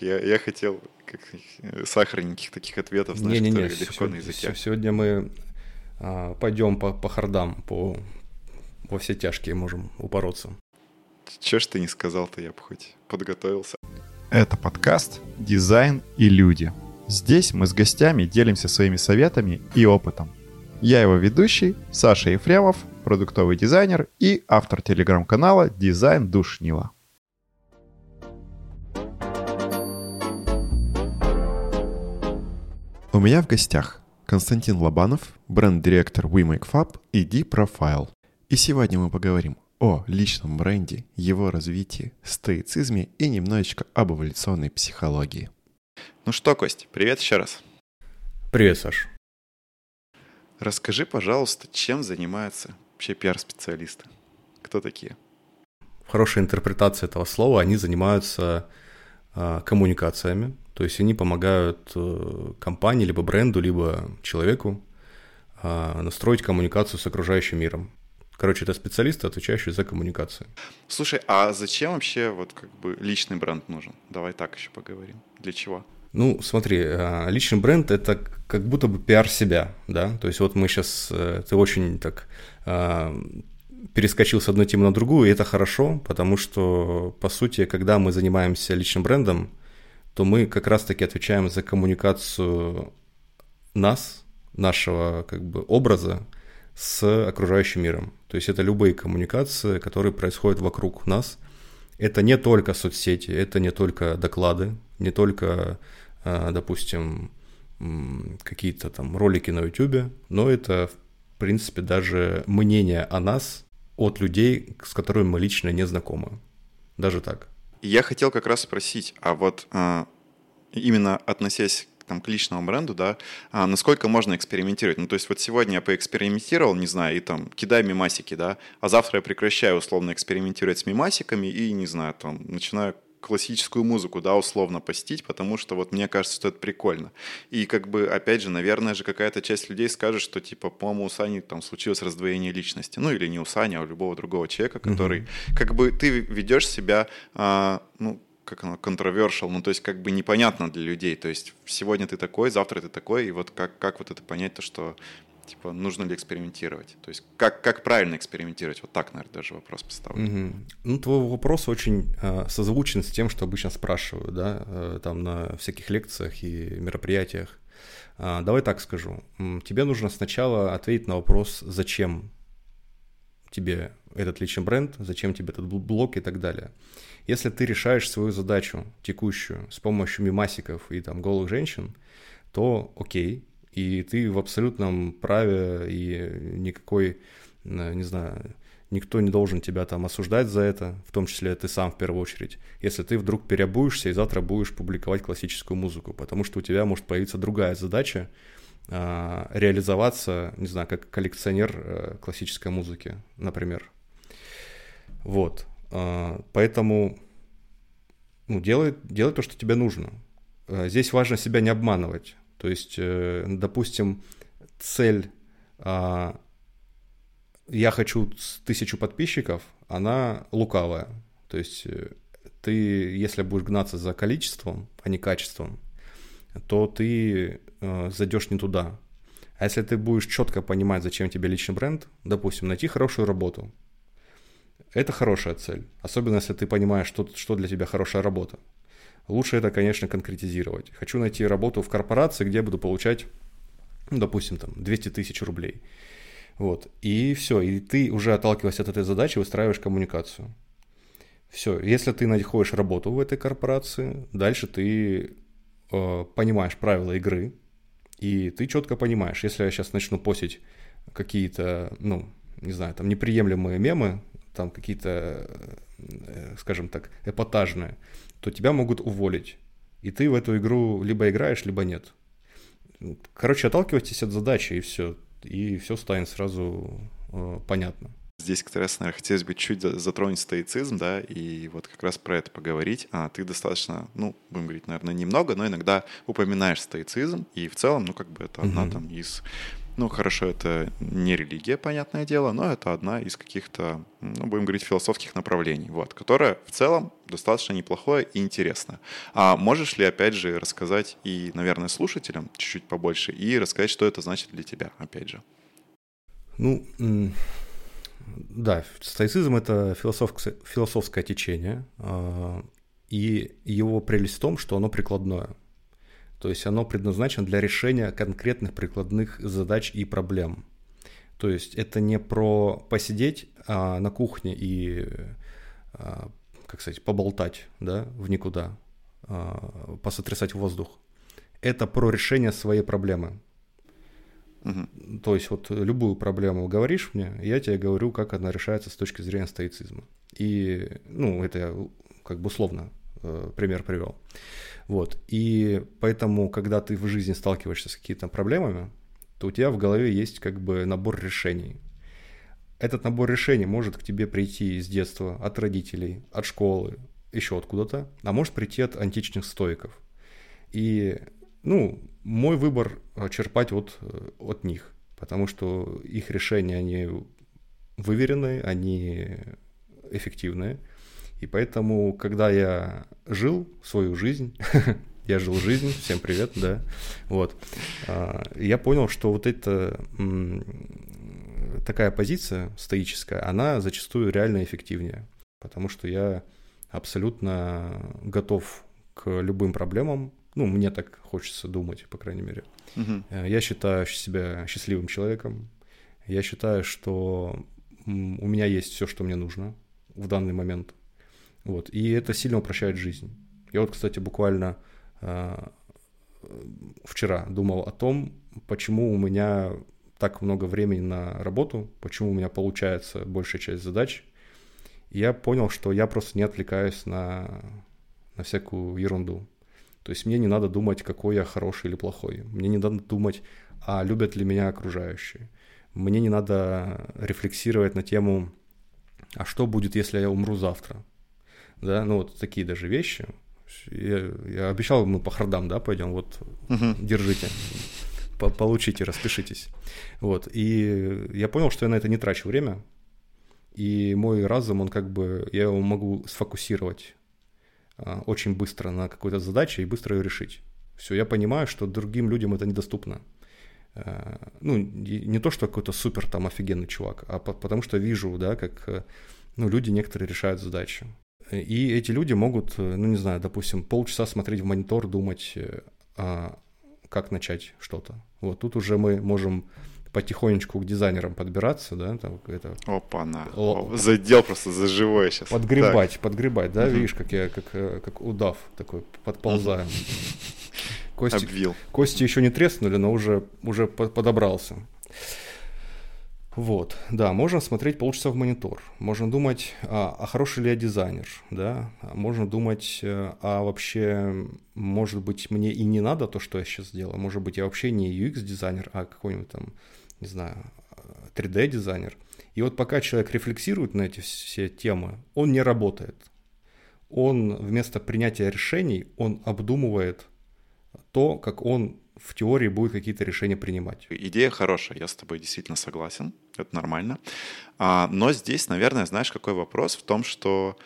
Я, я хотел как, э, сахарненьких таких ответов, знаешь, не, не, которые не, легко на языке. Сегодня мы а, пойдем по, по хардам, по, во все тяжкие можем упороться. Че ж ты не сказал-то, я бы хоть подготовился. Это подкаст «Дизайн и люди». Здесь мы с гостями делимся своими советами и опытом. Я его ведущий, Саша Ефремов, продуктовый дизайнер и автор телеграм-канала «Дизайн Душнила». У меня в гостях Константин Лобанов, бренд-директор WeMakeFab и D-Profile. И сегодня мы поговорим о личном бренде, его развитии, стоицизме и немножечко об эволюционной психологии. Ну что, Кость, привет еще раз. Привет, Саш. Расскажи, пожалуйста, чем занимаются вообще пиар-специалисты? Кто такие? Хорошая интерпретация этого слова. Они занимаются э, коммуникациями, то есть они помогают э, компании, либо бренду, либо человеку э, настроить коммуникацию с окружающим миром. Короче, это специалисты, отвечающие за коммуникацию. Слушай, а зачем вообще вот как бы личный бренд нужен? Давай так еще поговорим. Для чего? Ну, смотри, э, личный бренд – это как будто бы пиар себя, да? То есть вот мы сейчас, ты очень так перескочил с одной темы на другую, и это хорошо, потому что, по сути, когда мы занимаемся личным брендом, то мы как раз-таки отвечаем за коммуникацию нас, нашего как бы образа с окружающим миром. То есть это любые коммуникации, которые происходят вокруг нас. Это не только соцсети, это не только доклады, не только, а, допустим, какие-то там ролики на YouTube, но это, в принципе, даже мнение о нас от людей, с которыми мы лично не знакомы. Даже так. Я хотел как раз спросить, а вот а, именно относясь там, к личному бренду, да, а, насколько можно экспериментировать. Ну, то есть вот сегодня я поэкспериментировал, не знаю, и там кидаю мимасики, да, а завтра я прекращаю условно экспериментировать с мимасиками и, не знаю, там, начинаю классическую музыку, да, условно постить, потому что вот мне кажется, что это прикольно. И как бы, опять же, наверное же какая-то часть людей скажет, что типа, по-моему, у Сани там случилось раздвоение личности. Ну или не у Сани, а у любого другого человека, который, mm-hmm. как бы, ты ведешь себя, а, ну, как оно, controversial, ну, то есть как бы непонятно для людей, то есть сегодня ты такой, завтра ты такой, и вот как, как вот это понять, то, что типа, нужно ли экспериментировать? То есть как, как правильно экспериментировать? Вот так, наверное, даже вопрос поставлен. Угу. Ну, твой вопрос очень э, созвучен с тем, что обычно спрашивают, да, э, там на всяких лекциях и мероприятиях. Э, давай так скажу. Тебе нужно сначала ответить на вопрос, зачем тебе этот личный бренд, зачем тебе этот блок и так далее. Если ты решаешь свою задачу текущую с помощью мимасиков и там голых женщин, то окей, и ты в абсолютном праве, и никакой, э, не знаю, никто не должен тебя там осуждать за это, в том числе ты сам в первую очередь, если ты вдруг переобуешься и завтра будешь публиковать классическую музыку, потому что у тебя может появиться другая задача, а, реализоваться, не знаю, как коллекционер э, классической музыки, например. Вот. А, поэтому ну, делай, делай то, что тебе нужно. А, здесь важно себя не обманывать. То есть, э, допустим, цель а, «я хочу тысячу подписчиков», она лукавая. То есть э, ты, если будешь гнаться за количеством, а не качеством, то ты э, зайдешь не туда. А если ты будешь четко понимать, зачем тебе личный бренд, допустим, найти хорошую работу, это хорошая цель. Особенно если ты понимаешь, что, что для тебя хорошая работа. Лучше это, конечно, конкретизировать. Хочу найти работу в корпорации, где буду получать, ну, допустим, там 200 тысяч рублей. Вот. И все. И ты уже отталкиваясь от этой задачи выстраиваешь коммуникацию. Все. Если ты находишь работу в этой корпорации, дальше ты э, понимаешь правила игры, и ты четко понимаешь, если я сейчас начну постить какие-то, ну, не знаю, там неприемлемые мемы, там какие-то, э, скажем так, эпатажные, то тебя могут уволить. И ты в эту игру либо играешь, либо нет. Короче, отталкивайтесь от задачи, и все. И все станет сразу э, понятно. Здесь как раз, наверное, хотелось бы чуть затронуть стоицизм, да, и вот как раз про это поговорить. А ты достаточно, ну, будем говорить, наверное, немного, но иногда упоминаешь стоицизм, и в целом, ну, как бы это одна mm-hmm. там из Ну, хорошо, это не религия, понятное дело, но это одна из каких-то, ну, будем говорить, философских направлений, вот, которая в целом достаточно неплохое и интересное. А можешь ли, опять же, рассказать и, наверное, слушателям чуть-чуть побольше, и рассказать, что это значит для тебя, опять же? Ну, да, стоицизм — это философское течение, а, и его прелесть в том, что оно прикладное. То есть оно предназначено для решения конкретных прикладных задач и проблем. То есть это не про посидеть а, на кухне и, а, как сказать, поболтать да, в никуда, а, посотрясать воздух. Это про решение своей проблемы. Угу. То есть вот любую проблему говоришь мне, я тебе говорю, как она решается с точки зрения стоицизма. И, ну, это я как бы условно пример привел. Вот. И поэтому, когда ты в жизни сталкиваешься с какими-то проблемами, то у тебя в голове есть как бы набор решений. Этот набор решений может к тебе прийти из детства, от родителей, от школы, еще откуда-то, а может прийти от античных стоиков. И, ну, мой выбор черпать вот э, от них, потому что их решения, они выверенные, они эффективные – и поэтому, когда я жил свою жизнь, я жил жизнь, всем привет, да, вот, а, я понял, что вот эта такая позиция стоическая, она зачастую реально эффективнее, потому что я абсолютно готов к любым проблемам, ну, мне так хочется думать, по крайней мере. Угу. Я считаю себя счастливым человеком, я считаю, что у меня есть все, что мне нужно в данный момент – вот. И это сильно упрощает жизнь. Я вот, кстати, буквально э, вчера думал о том, почему у меня так много времени на работу, почему у меня получается большая часть задач. И я понял, что я просто не отвлекаюсь на, на всякую ерунду. То есть мне не надо думать, какой я хороший или плохой. Мне не надо думать, а любят ли меня окружающие. Мне не надо рефлексировать на тему, а что будет, если я умру завтра да, ну вот такие даже вещи. Я, я обещал, мы по хардам, да, пойдем, вот, угу. держите, по получите, распишитесь. Вот, и я понял, что я на это не трачу время, и мой разум, он как бы, я его могу сфокусировать а, очень быстро на какой-то задаче и быстро ее решить. Все, я понимаю, что другим людям это недоступно. А, ну, не то, что какой-то супер там офигенный чувак, а по потому что вижу, да, как ну, люди некоторые решают задачи. И эти люди могут, э, ну не знаю, допустим, полчаса смотреть в монитор, думать, э, а, как начать что-то. Вот тут уже мы можем потихонечку к дизайнерам подбираться, да, там это... Опа, на. О... Задел просто за живое сейчас. Подгребать, так. подгребать, да, угу. видишь, как я, как, э, как удав такой подползаю. Кости, Обвил. Кости еще не треснули, но уже, уже подобрался. Вот, да, можно смотреть полчаса в монитор, можно думать, а, а хороший ли я дизайнер, да, можно думать, э, а вообще, может быть, мне и не надо то, что я сейчас делаю, может быть, я вообще не UX-дизайнер, а какой-нибудь там, не знаю, 3D-дизайнер. И вот пока человек рефлексирует на эти все темы, он не работает. Он вместо принятия решений, он обдумывает то, как он в теории будет какие-то решения принимать. Идея хорошая, я с тобой действительно согласен, это нормально. А, но здесь, наверное, знаешь, какой вопрос в том, что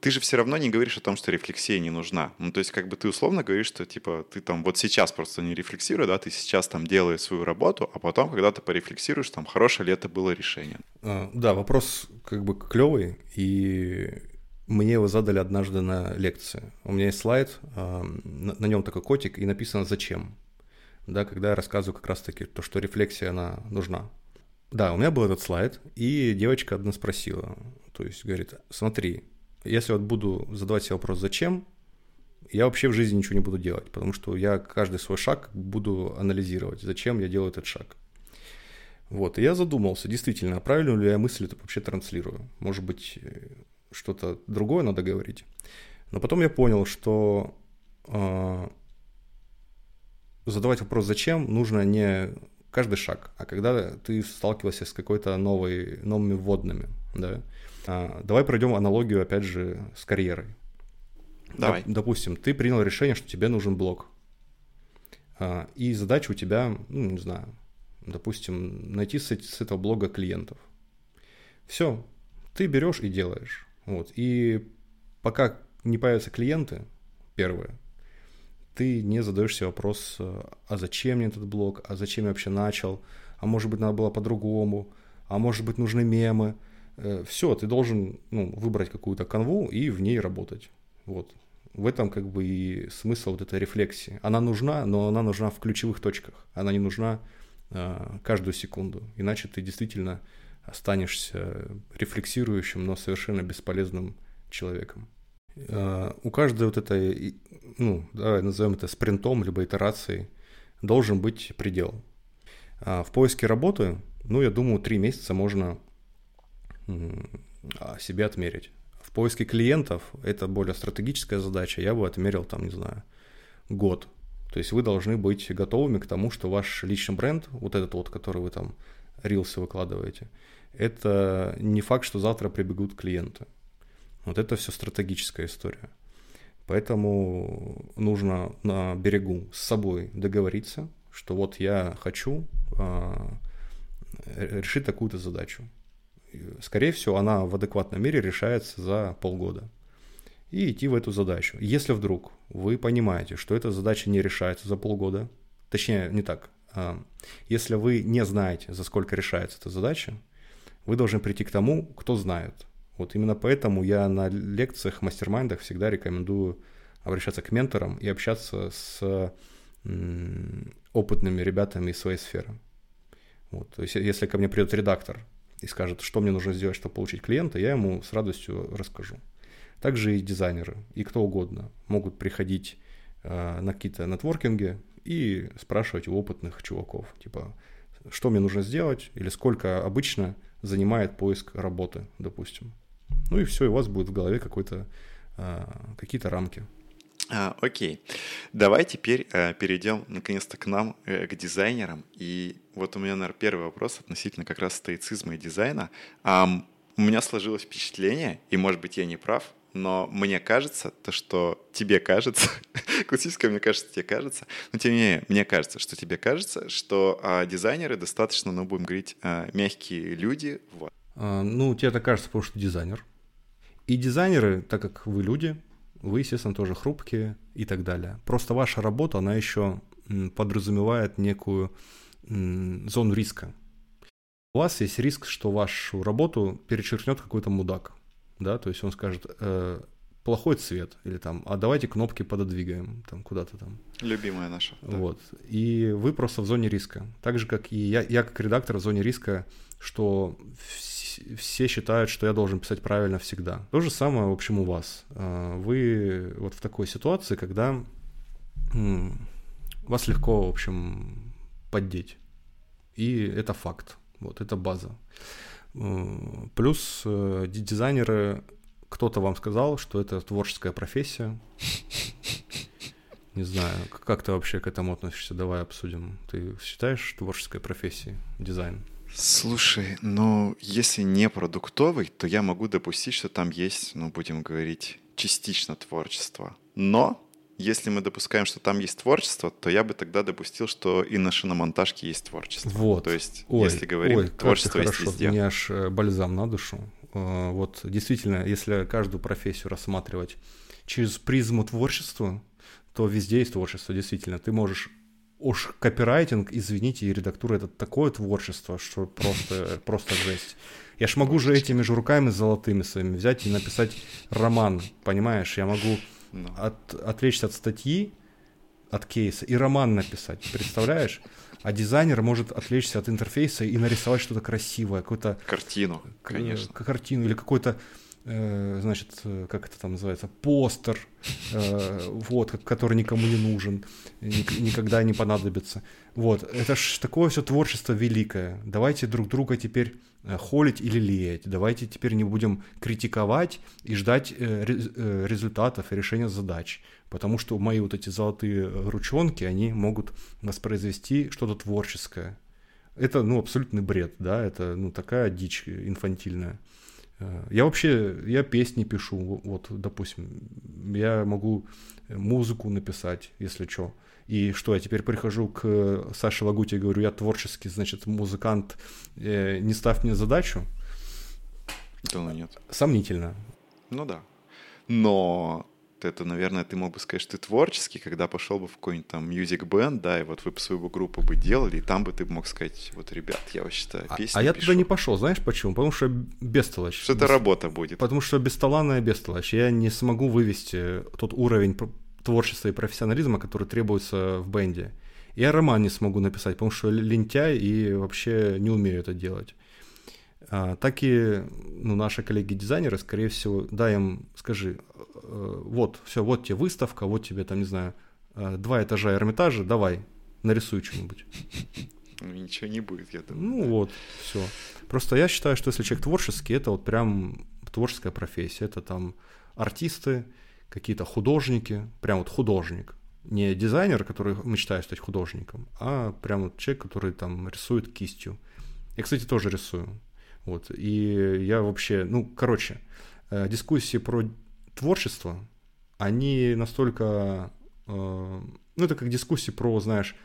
ты же все равно не говоришь о том, что рефлексия не нужна. Ну, то есть, как бы ты условно говоришь, что, типа, ты там вот сейчас просто не рефлексируй, да, ты сейчас там делаешь свою работу, а потом, когда ты порефлексируешь, там, хорошее ли это было решение. А, да, вопрос как бы клевый, и мне его задали однажды на лекции. У меня есть слайд, а, на нем такой котик, и написано «Зачем?». Да, когда я рассказываю как раз-таки то, что рефлексия, она нужна. Да, у меня был этот слайд, и девочка одна спросила, то есть говорит, смотри, если вот буду задавать себе вопрос «зачем?», я вообще в жизни ничего не буду делать, потому что я каждый свой шаг буду анализировать, зачем я делаю этот шаг. Вот, и я задумался, действительно, а правильно ли я мысль это вообще транслирую. Может быть, что-то другое надо говорить. Но потом я понял, что э, задавать вопрос «зачем» нужно не каждый шаг, а когда ты сталкивался с какой-то новой, новыми вводными, да. А, давай пройдем аналогию, опять же, с карьерой. Давай. Допустим, ты принял решение, что тебе нужен блог. А, и задача у тебя, ну, не знаю, допустим, найти с, с этого блога клиентов. Все, ты берешь и делаешь. Вот. И пока не появятся клиенты, первые, ты не задаешь себе вопрос, а зачем мне этот блог, а зачем я вообще начал, а может быть надо было по-другому, а может быть нужны мемы. Э, Все, ты должен ну, выбрать какую-то канву и в ней работать. Вот. В этом как бы и смысл вот этой рефлексии. Она нужна, но она нужна в ключевых точках. Она не нужна э, каждую секунду. Иначе ты действительно останешься рефлексирующим, но совершенно бесполезным человеком. Э, у каждой вот этой, ну, давай назовем это спринтом, либо итерацией, должен быть предел. А в поиске работы, ну, я думаю, три месяца можно себе отмерить. В поиске клиентов это более стратегическая задача. Я бы отмерил там, не знаю, год. То есть вы должны быть готовыми к тому, что ваш личный бренд, вот этот вот, который вы там рилсы выкладываете, это не факт, что завтра прибегут клиенты. Вот это все стратегическая история. Поэтому нужно на берегу с собой договориться, что вот я хочу а, решить такую-то задачу. Скорее всего, она в адекватном мире решается за полгода. И идти в эту задачу. Если вдруг вы понимаете, что эта задача не решается за полгода, точнее, не так, а, если вы не знаете, за сколько решается эта задача, вы должны прийти к тому, кто знает. Вот именно поэтому я на лекциях, мастер-майндах всегда рекомендую обращаться к менторам и общаться с опытными ребятами из своей сферы. Вот. То есть если ко мне придет редактор и скажет, что мне нужно сделать, чтобы получить клиента, я ему с радостью расскажу. Также и дизайнеры, и кто угодно могут приходить э, на какие-то нетворкинги и спрашивать у опытных чуваков, типа, что мне нужно сделать, или сколько обычно занимает поиск работы, допустим. Ну и все, и у вас будет в голове какой-то, э, какие-то рамки. А, окей. Давай теперь э, перейдем наконец-то к нам, э, к дизайнерам. И вот у меня, наверное, первый вопрос относительно как раз стоицизма и дизайна. А, у меня сложилось впечатление, и, может быть, я не прав, но мне кажется, то, что тебе кажется, классическое, мне кажется, тебе кажется, но тем не менее, мне кажется, что тебе кажется, что а, дизайнеры достаточно, ну, будем говорить, а, мягкие люди. Вот. А, ну, тебе это кажется, потому что дизайнер. И дизайнеры, так как вы люди, вы, естественно, тоже хрупкие и так далее. Просто ваша работа, она еще подразумевает некую зону риска. У вас есть риск, что вашу работу перечеркнет какой-то мудак, да, то есть он скажет, э, плохой цвет, или там, а давайте кнопки пододвигаем, там, куда-то там. Любимая наша. Да. Вот. И вы просто в зоне риска. Так же, как и я, я как редактор в зоне риска, что все считают, что я должен писать правильно всегда. То же самое, в общем, у вас. А, вы вот в такой ситуации, когда вас легко, в общем, поддеть. И это факт. Вот, это база. Плюс э, дизайнеры, кто-то вам сказал, что это творческая профессия. Не знаю, как ты вообще к этому относишься? Давай обсудим. Ты считаешь творческой профессией дизайн? Слушай, ну, если не продуктовый, то я могу допустить, что там есть, ну, будем говорить, частично творчество. Но если мы допускаем, что там есть творчество, то я бы тогда допустил, что и на шиномонтажке есть творчество. Вот. То есть, ой, если говорим, ой, творчество есть хорошо. везде. Мне аж э, бальзам на душу. Э, Вот действительно, если каждую профессию рассматривать через призму творчества, то везде есть творчество, действительно. Ты можешь уж копирайтинг, извините, и редактура это такое творчество, что просто, просто жесть. Я ж могу же этими же руками золотыми своими взять и написать роман, понимаешь? Я могу Ну. от, отвлечься от статьи, от кейса и роман написать, представляешь? А дизайнер может отвлечься от интерфейса и нарисовать что-то красивое, какую-то Картину, конечно. к- картину или какой-то, значит, э, как это там называется, постер, э, вот, который никому не нужен, ник- никогда не понадобится. Вот, это ж такое все творчество великое. Давайте друг друга теперь э, холить или леять. Давайте теперь не будем критиковать и ждать э, ре- э, результатов и решения задач. Потому что мои вот эти золотые ручонки, они могут воспроизвести что-то творческое. Это, ну, абсолютный бред, да, это, ну, такая дичь инфантильная. Э, я вообще, я песни пишу, вот, допустим, я могу музыку написать, если что. И что, я теперь прихожу к Саше Лагуте и говорю, я творческий, значит, музыкант, э, не ставь мне задачу. Да, ну нет. Сомнительно. Ну да. Но это, наверное, ты мог бы сказать, что ты творческий, когда пошел бы в какой-нибудь там music band, да, и вот вы бы свою группу бы делали, и там бы ты мог сказать, вот, ребят, я вообще-то а, песни А, а я пишу. туда не пошел, знаешь почему? Потому что бестолочь. Что это Бес- работа будет. Потому что бесталанная бестолочь. Я не смогу вывести тот уровень творчества и профессионализма, который требуется в бенде. Я роман не смогу написать, потому что лентяй и вообще не умею это делать. А, так и ну, наши коллеги-дизайнеры, скорее всего, дай им, скажи, вот, все, вот тебе выставка, вот тебе там, не знаю, э, два этажа Эрмитажа, давай, нарисуй что-нибудь. Ну, ничего не будет, я думаю. Ну вот, все. Просто я считаю, что если человек творческий, это вот прям творческая профессия. Это там артисты, какие-то художники, прям вот художник. Не дизайнер, который мечтает стать художником, а прям вот человек, который там рисует кистью. Я, кстати, тоже рисую. Вот. И я вообще, ну, короче, э, дискуссии про творчество, они настолько... э, Ну, это как дискуссии про, знаешь,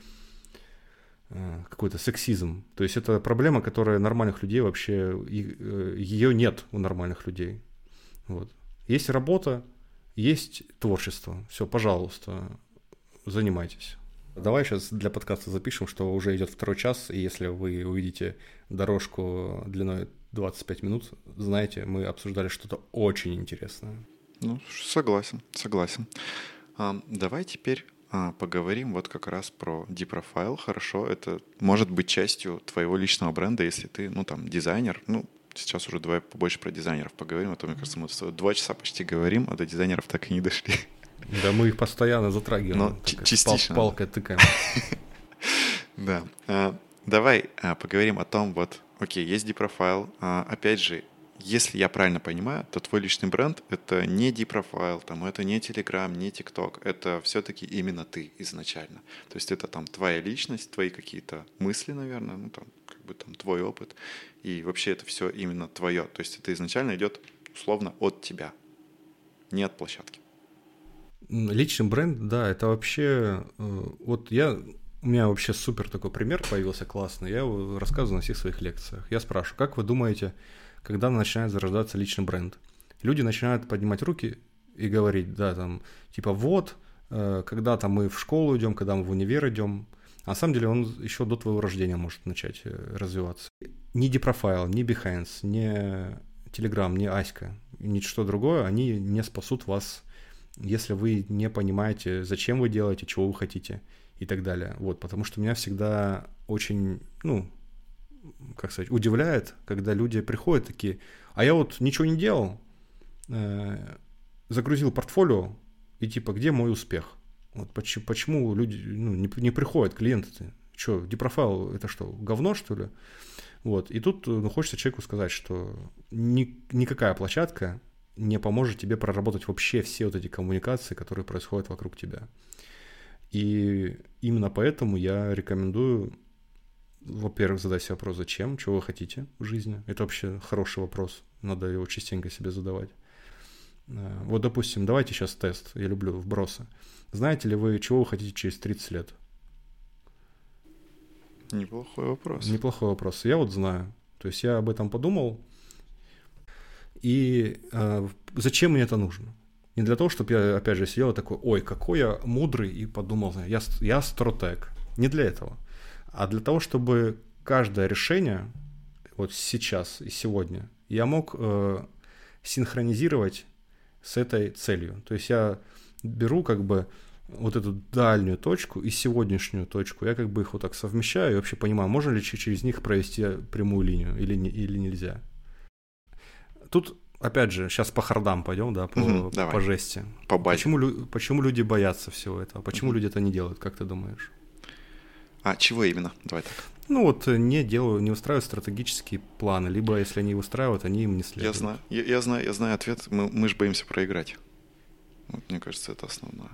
э, какой-то сексизм. То есть это проблема, которая нормальных людей вообще... Ее нет у нормальных людей. Вот. Есть работа, есть творчество. Все, пожалуйста, занимайтесь. Давай сейчас для подкаста запишем, что уже идет второй час, и если вы увидите дорожку длиной 25 минут, знаете, мы обсуждали что-то очень интересное. Ну, согласен, согласен. А, давай теперь а, поговорим вот как раз про D-Profile. Хорошо, это может быть частью твоего личного бренда, если ты, ну, там, дизайнер. Ну, сейчас уже давай побольше про дизайнеров поговорим, а то, мне кажется, мы два часа почти говорим, а до дизайнеров так и не дошли. Да мы их постоянно затрагиваем. Ну, так частично, Пал- палкой тыкаем. Да. А, Давай а, поговорим о том, вот, окей, есть D-Profile. А, Опять же, если я правильно понимаю, то твой личный бренд — это не D-Profile, там, это не Telegram, не TikTok, это все-таки именно ты изначально. То есть это там твоя личность, твои какие-то мысли, наверное, ну там, как бы там твой опыт, и вообще это все именно твое. То есть это изначально идет условно от тебя, не от площадки. Личный бренд, да, это вообще... э, Вот я... У меня вообще супер такой пример появился классный. Я его рассказываю на всех своих лекциях. Я спрашиваю, как вы думаете, когда начинает зарождаться личный бренд? Люди начинают поднимать руки и говорить, да, там, типа, вот, э, когда-то мы в школу идем, когда мы в универ идем. А на самом деле он еще до твоего рождения может начать э, развиваться. Ни Deprofile, ни Behance, ни Telegram, ни Аська, ничто другое, они не спасут вас если вы не понимаете, зачем вы делаете, чего вы хотите и так далее. Вот, потому что меня всегда очень, ну, как сказать, удивляет, когда люди приходят такие, а я вот ничего не делал, э, загрузил портфолио, и типа, где мой успех? Вот почему, почему люди ну, не, не приходят, клиенты-то? Что, депрофайл это что, говно, что ли? Вот, и тут ну, хочется человеку сказать, что ни, никакая площадка не поможет тебе проработать вообще все вот эти коммуникации, которые происходят вокруг тебя. И именно поэтому я рекомендую, во-первых, задать себе вопрос, зачем, чего вы хотите в жизни. Это вообще хороший вопрос, надо его частенько себе задавать. Э, Вот, допустим, давайте сейчас тест, я люблю вбросы. Знаете ли вы, чего вы хотите через 30 лет? Неплохой вопрос. Неплохой вопрос. Я вот знаю. То есть я об этом подумал. И э, зачем мне это нужно? Не для того, чтобы я, опять же, сидел и такой, ой, какой я мудрый, и подумал, я, я стратег. Не для этого. А для того, чтобы каждое решение, вот сейчас и сегодня, я мог э, синхронизировать с этой целью. То есть я беру как бы вот эту дальнюю точку и сегодняшнюю точку, я как бы их вот так совмещаю и вообще понимаю, можно ли через них провести прямую линию или, не, или нельзя. Тут, опять же, сейчас по хардам пойдем, да, по, Мгм, по жести. По базе. Почему, почему люди боятся всего этого? Почему Мгм. люди это не делают, как ты думаешь? А чего именно? Давай так. Ну вот э, не делают, не устраивают стратегические планы, либо если они выстраивают, они им не Я следуют. знаю, я, я знаю, я знаю ответ. Мы, мы же боимся проиграть. Вот, мне кажется, это основное.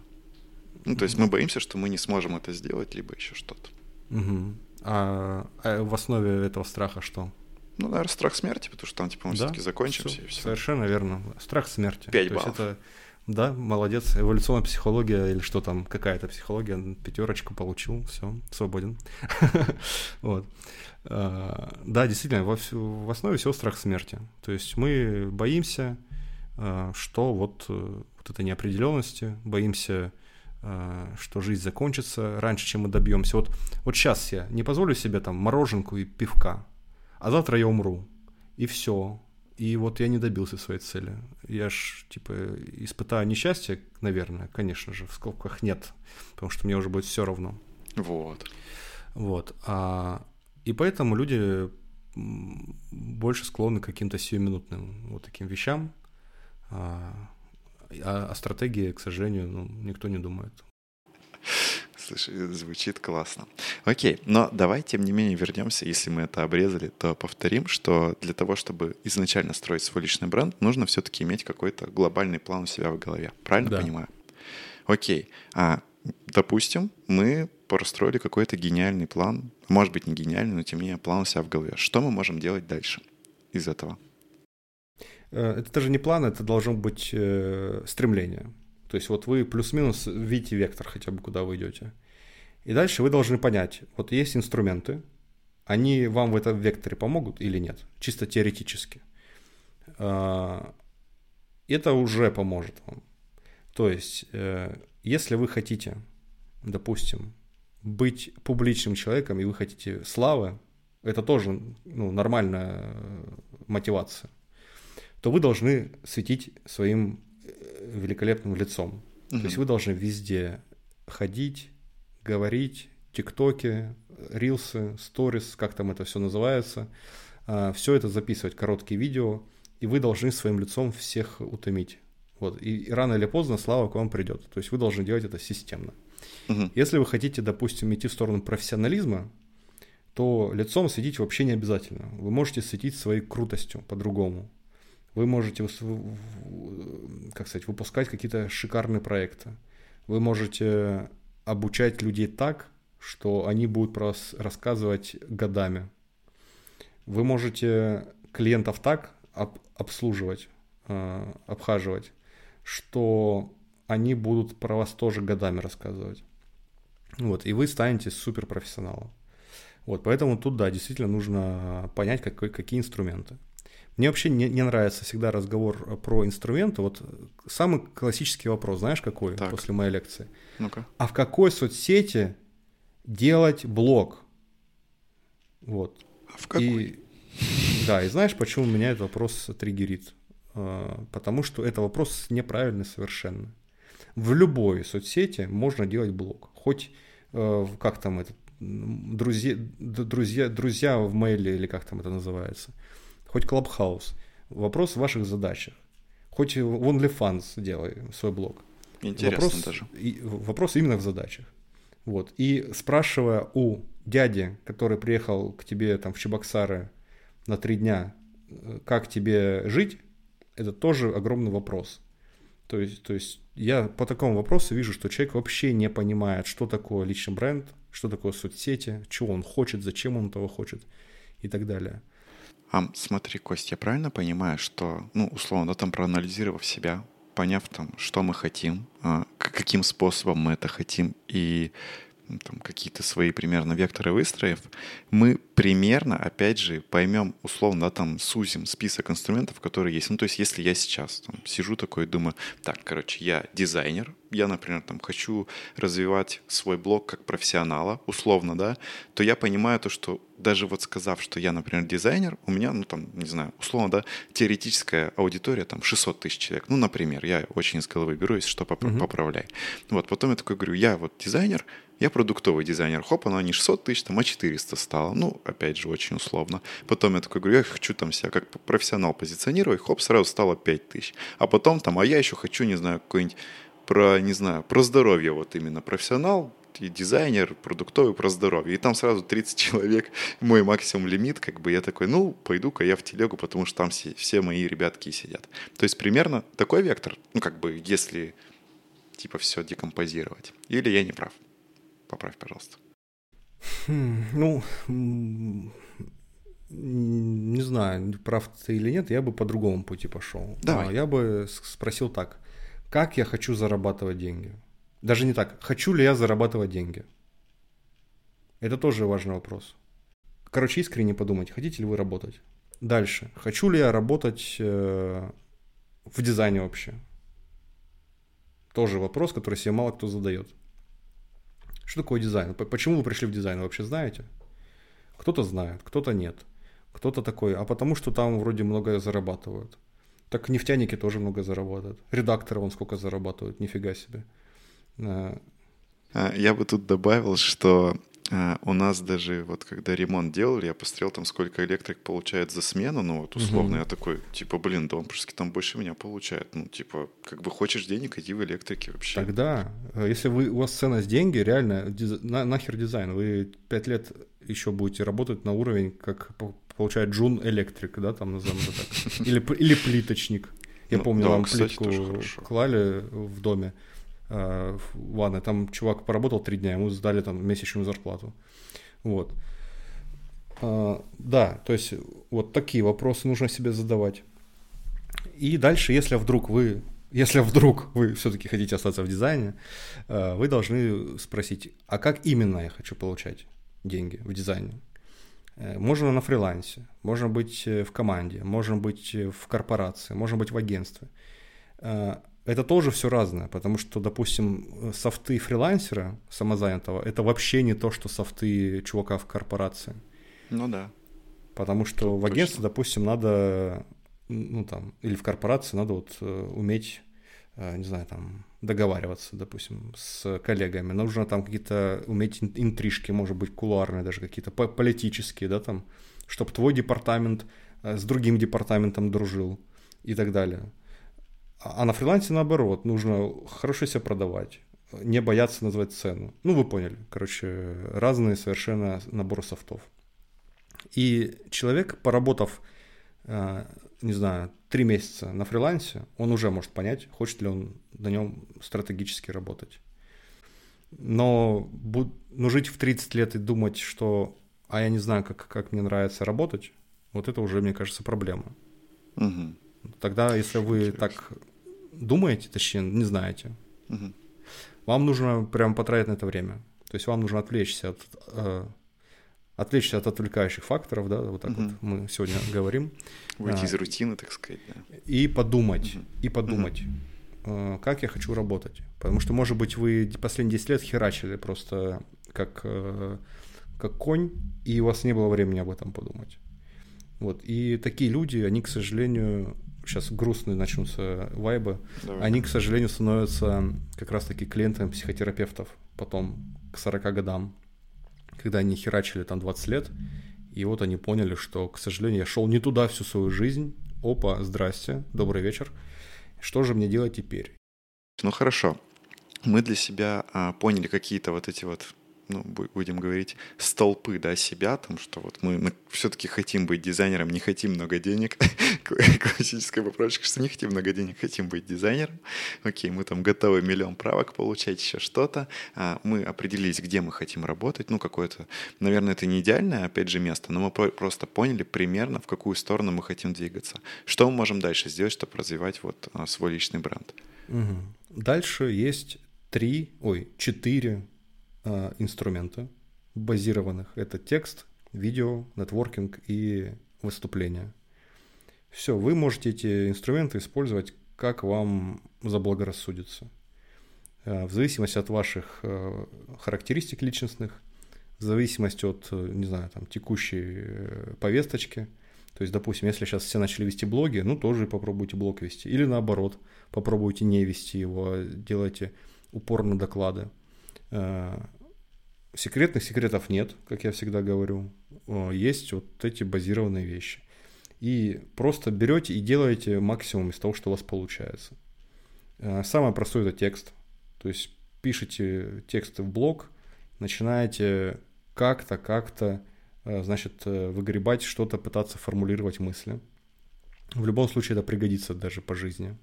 Ну, то есть мы боимся, что мы не сможем это сделать, либо еще что-то. Мгм. А, а в основе этого страха что? Ну, наверное, страх смерти, потому что там, типа, мы Да, все-таки закончимся всё, и все. Совершенно верно. Страх смерти. Пять То баллов. это, да, молодец. Эволюционная психология или что там, какая-то психология, пятерочку получил, все, свободен. Вот. А, Да, действительно, в основе всего страх смерти. То есть мы боимся, а, что вот, э, вот этой неопределенности, боимся, а, что жизнь закончится раньше, чем мы добьемся. Вот, вот сейчас я не позволю себе там мороженку и пивка, а завтра я умру, и все. И вот я не добился своей цели. Я ж, типа, испытаю несчастье, наверное, конечно же, в скобках нет, потому что мне уже будет все равно. Вот. Вот. А, и поэтому люди больше склонны к каким-то сиюминутным вот таким вещам. А, а о стратегии, к сожалению, ну, никто не думает. Слушай, звучит классно. Окей, но давай, тем не менее, вернемся, если мы это обрезали, то повторим, что для того, чтобы изначально строить свой личный бренд, нужно все-таки иметь какой-то глобальный план у себя в голове. Правильно Да. понимаю? Окей, а допустим, мы простроили какой-то гениальный план, может быть, не гениальный, но тем не менее план у себя в голове. Что мы можем делать дальше из этого? Э, Это даже не план, это должно быть э, стремление. То есть вот вы плюс-минус видите вектор хотя бы, куда вы идете. И дальше вы должны понять, вот есть инструменты, они вам в этом векторе помогут или нет, чисто теоретически. А, Это уже поможет вам. То есть, э, если вы хотите, допустим, быть публичным человеком, и вы хотите славы, это тоже ну, нормальная мотивация то вы должны светить своим э, великолепным лицом. То есть вы должны везде ходить, говорить, тиктоки, рилсы, сторис, как там это все называется, все это записывать, короткие видео, и вы должны своим лицом всех утомить. Вот. И рано или поздно слава к вам придет. То есть вы должны делать это системно. Мгм. Если вы хотите, допустим, идти в сторону профессионализма, то лицом светить вообще не обязательно. Вы можете светить своей крутостью по-другому. Вы можете, как сказать, выпускать какие-то шикарные проекты. Вы можете обучать людей так, что они будут про вас рассказывать годами. Вы можете клиентов так об- обслуживать, э, обхаживать, что они будут про вас тоже годами рассказывать. Вот, и вы станете суперпрофессионалом. Вот, поэтому тут, да, действительно нужно понять, какой, какие инструменты. Мне вообще не, не нравится всегда разговор про инструменты. Вот самый классический вопрос, знаешь, какой Так. после моей лекции? Ну-ка. А в какой соцсети делать блог? Вот. А в какой? И, да, и знаешь, почему меня этот вопрос триггерит? А, Потому что это вопрос неправильный совершенно. В любой соцсети можно делать блог. Хоть, э, как там это, друзья, друзья, друзья в мейле или как там это называется. Хоть Clubhouse. Вопрос в ваших задачах. Хоть в OnlyFans делай свой блог. Интересно вопрос, даже. и- вопрос именно в задачах. Вот. И спрашивая у дяди, который приехал к тебе там в Чебоксары на три дня, э, как тебе жить, это тоже огромный вопрос. То есть, то есть я по такому вопросу вижу, что человек вообще не понимает, что такое личный бренд, что такое соцсети, чего он хочет, зачем он этого хочет и так далее. А смотри, Кость, я правильно понимаю, что, ну, условно, там проанализировав себя, поняв там, что мы хотим, а, каким способом мы это хотим и там, какие-то свои примерно векторы выстроив, мы примерно, опять же, поймем, условно, да, там, сузим список инструментов, которые есть. Ну, то есть, если я сейчас там, сижу такой и думаю, так, короче, я дизайнер, я, например, там, хочу развивать свой блог как профессионала, условно, да, то я понимаю то, что даже вот сказав, что я, например, дизайнер, у меня, ну, там, не знаю, условно, да, теоретическая аудитория, там, 600 тысяч человек. Ну, например, я очень из головы беру, если что, поп- поправляй. Вот, потом я такой говорю, я вот дизайнер, я продуктовый дизайнер. Хоп, оно не 600 тысяч, там, а 400 стало. Ну, опять же, очень условно. Потом я такой говорю, я хочу там себя как профессионал позиционировать. Хоп, сразу стало 5 тысяч. А потом там, а я еще хочу, не знаю, какой-нибудь про, не знаю, про здоровье вот именно. Профессионал, и дизайнер, продуктовый про здоровье. И там сразу 30 человек, мой максимум лимит, как бы я такой, ну, пойду-ка я в телегу, потому что там все, все мои ребятки сидят. То есть примерно такой вектор, ну, как бы, если типа все декомпозировать. Или я не прав? Поправь, пожалуйста. Хм, Ну, Не знаю, прав ты или нет, я бы по другому пути пошел. Давай. А, Я бы спросил так. Как я хочу зарабатывать деньги? Даже не так. Хочу ли я зарабатывать деньги? Это тоже важный вопрос. Короче, искренне подумайте, хотите ли вы работать. Дальше. Хочу ли я работать э, в дизайне вообще? Тоже вопрос, который себе мало кто задает. Что такое дизайн? Почему вы пришли в дизайн, вы вообще знаете? Кто-то знает, кто-то нет. Кто-то такой, а потому что там вроде много зарабатывают. Так нефтяники тоже много зарабатывают. Редакторы вон сколько зарабатывают, нифига себе. Э, А, Я бы тут добавил, что а, у нас даже вот когда ремонт делали, я посмотрел там, сколько электрик получает за смену, ну вот условно, Мгм. я такой, типа, блин, да он просто там больше меня получает. Ну, типа, как бы хочешь денег, иди в электрике вообще. Тогда, э, если вы, у вас ценность деньги, реально, диз- на- нахер дизайн. Вы пять лет еще будете работать на уровень, как по- получает Джун Электрик, да, там назовем это так. Или, или плиточник. Я Ну, помню, да, вам кстати, плитку клали в доме э, в ванной. Там чувак поработал три дня, ему сдали там месячную зарплату. Вот. А, Да, то есть вот такие вопросы нужно себе задавать. И дальше, если вдруг вы, если вдруг вы все-таки хотите остаться в дизайне, э, вы должны спросить, а как именно я хочу получать деньги в дизайне? Э, Можно на фрилансе, можно быть э, в команде, можно быть э, в корпорации, можно быть в агентстве. Это тоже все разное, потому что, допустим, э, софты фрилансера самозанятого это вообще не то, что софты чувака в корпорации. Ну да. Потому что в Точно. агентстве, допустим, надо, ну там, или в корпорации надо вот э, уметь, э, не знаю, там, договариваться, допустим, с коллегами. Нужно там какие-то уметь ин- интрижки, может быть, кулуарные даже какие-то, по- политические, да, там, чтобы твой департамент с другим департаментом дружил и так далее. А на фрилансе наоборот, нужно хорошо себя продавать, не бояться назвать цену. Ну, вы поняли. Короче, разные совершенно наборы софтов. И человек, поработав, э, не знаю, три месяца на фрилансе, он уже может понять, хочет ли он на нем стратегически работать. Но, но жить в 30 лет и думать, что «а я не знаю, как, как мне нравится работать», вот это уже, мне кажется, проблема. Мгм. Тогда, если вы так думаете, точнее, не знаете, Мгм. вам нужно прям потратить на это время. То есть вам нужно отвлечься от, э, отвлечься от отвлекающих факторов, да, вот так Мгм. вот мы сегодня говорим, Выйти А. из рутины, так сказать, да. и подумать, и подумать, э, как я хочу работать. Потому что, может быть, вы последние 10 лет херачили просто как, э, как конь, и у вас не было времени об этом подумать. Вот. И такие люди, они, к сожалению, сейчас грустные начнутся вайбы, Давай. они, к сожалению, становятся как раз-таки клиентами психотерапевтов потом, к 40 годам, когда они херачили там 20 лет, и вот они поняли, что, к сожалению, я шел не туда всю свою жизнь. Опа, здрасте, добрый вечер. Что же мне делать теперь? Ну хорошо. Мы для себя а, поняли какие-то вот эти вот, ну, бу- будем говорить, столпы, да, себя, там, что вот мы все-таки хотим быть дизайнером, не хотим много денег. Классическая поправочка, что не хотим много денег, хотим быть дизайнером. Окей, мы там готовы миллион правок получать, еще что-то. А, Мы определились, где мы хотим работать, ну, какое-то, наверное, это не идеальное, опять же, место, но мы про- просто поняли примерно, в какую сторону мы хотим двигаться. Что мы можем дальше сделать, чтобы развивать вот а, свой личный бренд? Дальше есть три, ой, четыре а, инструмента базированных. Это текст, видео, нетворкинг и выступление. Все, вы можете эти инструменты использовать, как вам заблагорассудится. А, В зависимости от ваших э, характеристик личностных, в зависимости от, э, не знаю, там, текущей э, повесточки. То есть, допустим, если сейчас все начали вести блоги, ну, тоже попробуйте блог вести. Или наоборот, попробуйте не вести его, а делайте упор на доклады. Э, Секретных секретов нет, как я всегда говорю. О, Есть вот эти базированные вещи. И просто берете и делаете максимум из того, что у вас получается. Э, Самое простое это текст. То есть пишите тексты в блог, начинаете как-то, как-то, э, значит, э, выгребать что-то, пытаться формулировать мысли. В любом случае это пригодится даже по жизни.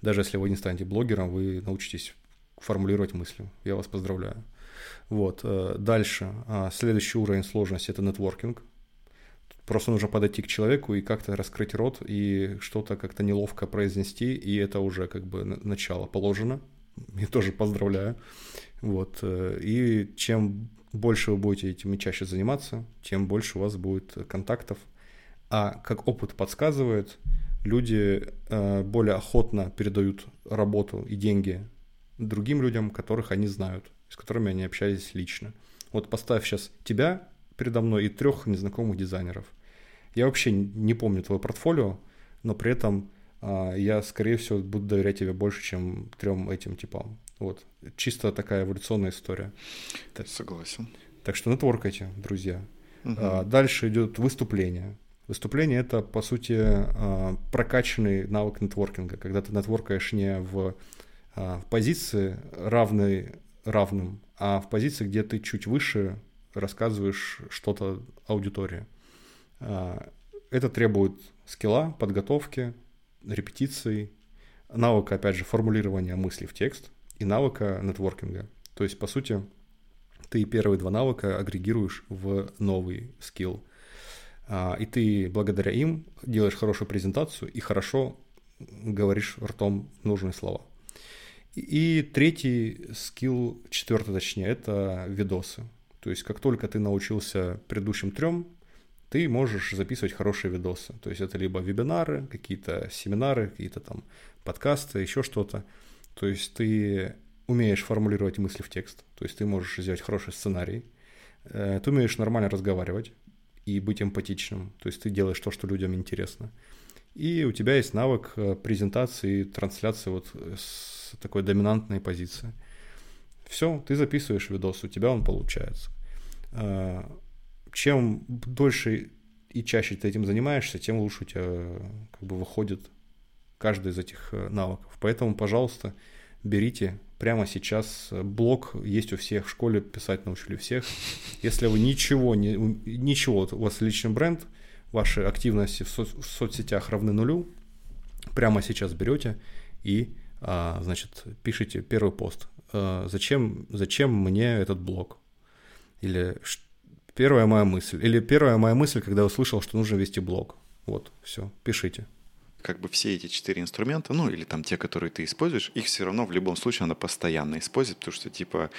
Даже если вы не станете блогером, вы научитесь формулировать мысли. Я вас поздравляю. Вот. э, Дальше. а, Следующий уровень сложности – это нетворкинг. Просто нужно подойти к человеку и как-то раскрыть рот и что-то как-то неловко произнести, и это уже как бы начало положено. Я тоже поздравляю. Вот. Э, и чем больше вы будете этим чаще заниматься, тем больше у вас будет контактов. А как опыт подсказывает, люди э, более охотно передают работу и деньги другим людям, которых они знают, с которыми они общались лично. Вот поставь сейчас тебя передо мной и трех незнакомых дизайнеров. Я вообще не помню твое портфолио, но при этом э, я, скорее всего, буду доверять тебе больше, чем трем этим типам. Вот. Чисто такая эволюционная история. Согласен. Так что нетворкайте, друзья. Угу. А, дальше идет выступление. Выступление это, по сути, а, прокачанный навык нетворкинга, когда ты нетворкаешь не в, в позиции равной равным, а в позиции, где ты чуть выше рассказываешь что-то аудитории. А, это требует скилла, подготовки, репетиций, навыка, опять же, формулирования мыслей в текст и навыка нетворкинга. То есть, по сути, ты первые два навыка агрегируешь в новый скилл. А, и ты благодаря им делаешь хорошую презентацию и хорошо говоришь ртом нужные слова. И третий скилл, четвертый точнее, это видосы. То есть как только ты научился предыдущим трем, ты можешь записывать хорошие видосы. То есть это либо вебинары, какие-то семинары, какие-то там подкасты, еще что-то. То есть ты умеешь формулировать мысли в текст, то есть ты можешь сделать хороший сценарий, э, ты умеешь нормально разговаривать, и быть эмпатичным. То есть ты делаешь то, что людям интересно. И у тебя есть навык э, презентации трансляции вот с такой доминантной позиции. Все, ты записываешь видос, у тебя он получается. Э, чем дольше и чаще ты этим занимаешься, тем лучше у тебя как бы выходит каждый из этих э, навыков. Поэтому, пожалуйста, берите прямо сейчас. Блог есть у всех, в школе писать научили всех. Если вы ничего, не, ничего, у вас личный бренд, ваши активности в, со, в соцсетях равны нулю, прямо сейчас берете и, а, значит, пишите первый пост. А, зачем, зачем мне этот блог? Или первая моя мысль. Или первая моя мысль, когда услышал, что нужно вести блог. Вот, все, пишите как бы все эти четыре инструмента, ну или там те, которые ты используешь, их все равно в любом случае надо постоянно использовать, потому что типа,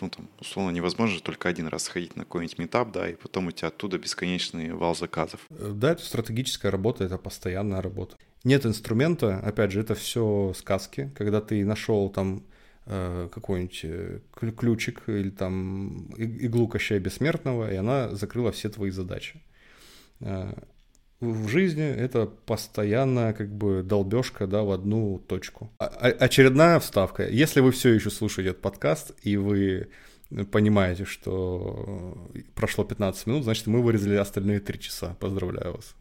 ну там, условно невозможно только один раз сходить на какой-нибудь метап, да, и потом у тебя оттуда бесконечный вал заказов. Э, да, это стратегическая работа, это постоянная работа. Нет инструмента, опять же, это все сказки, когда ты нашел там э, какой-нибудь э, ключик или там иглу Кощая Бессмертного, и она закрыла все твои задачи в жизни это постоянная как бы долбежка, да, в одну точку. А, а очередная вставка. Если вы все еще слушаете этот подкаст, и вы понимаете, что прошло 15 минут, значит, мы вырезали остальные 3 часа. Поздравляю вас.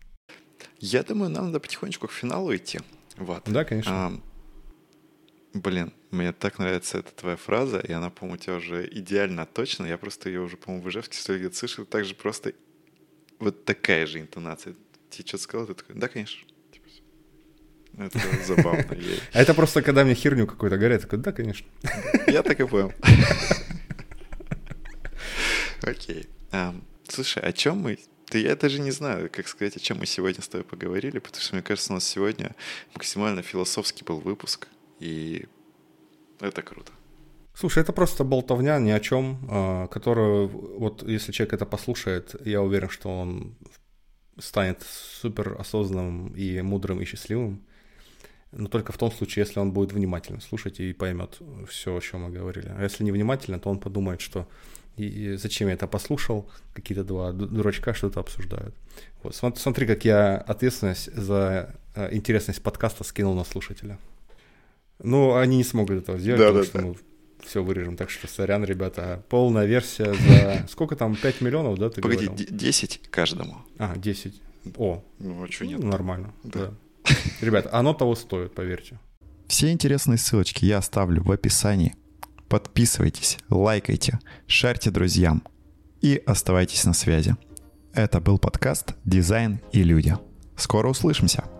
Я думаю, нам надо потихонечку к финалу идти. Вот. Да, конечно. А, блин, мне так нравится эта твоя фраза, и она, по-моему, у тебя уже идеально точно. Я просто ее уже, по-моему, в Ижевске слышал. Также просто вот такая же интонация тебе что-то сказал, ты такой, да, конечно. Типа, это забавно. А это просто когда мне херню какую-то говорят, такой, да, конечно. Я так и понял. Окей. Слушай, о чем мы да я даже не знаю, как сказать, о чем мы сегодня с тобой поговорили, потому что, мне кажется, у нас сегодня максимально философский был выпуск, и это круто. Слушай, это просто болтовня ни о чем, а, которую, вот если человек это послушает, я уверен, что он станет супер осознанным и мудрым и счастливым, но только в том случае, если он будет внимательно слушать и поймет все, о чем мы говорили. А если не внимательно, то он подумает, что и зачем я это послушал, какие-то два дурачка что-то обсуждают. Вот, смотри, как я ответственность за э, интересность подкаста скинул на слушателя. Ну, они не смогут этого сделать, да, потому да, что да. мы все вырежем. Так что, сорян, ребята, полная версия за... Сколько там, 5 миллионов, да, ты Погоди, говорил? 10 каждому. А, 10. О. Ну, а что нет? Ну, нормально, да. да. Ребят, оно того стоит, поверьте. Все интересные ссылочки я оставлю в описании. Подписывайтесь, лайкайте, шарьте друзьям и оставайтесь на связи. Это был подкаст «Дизайн и люди». Скоро услышимся!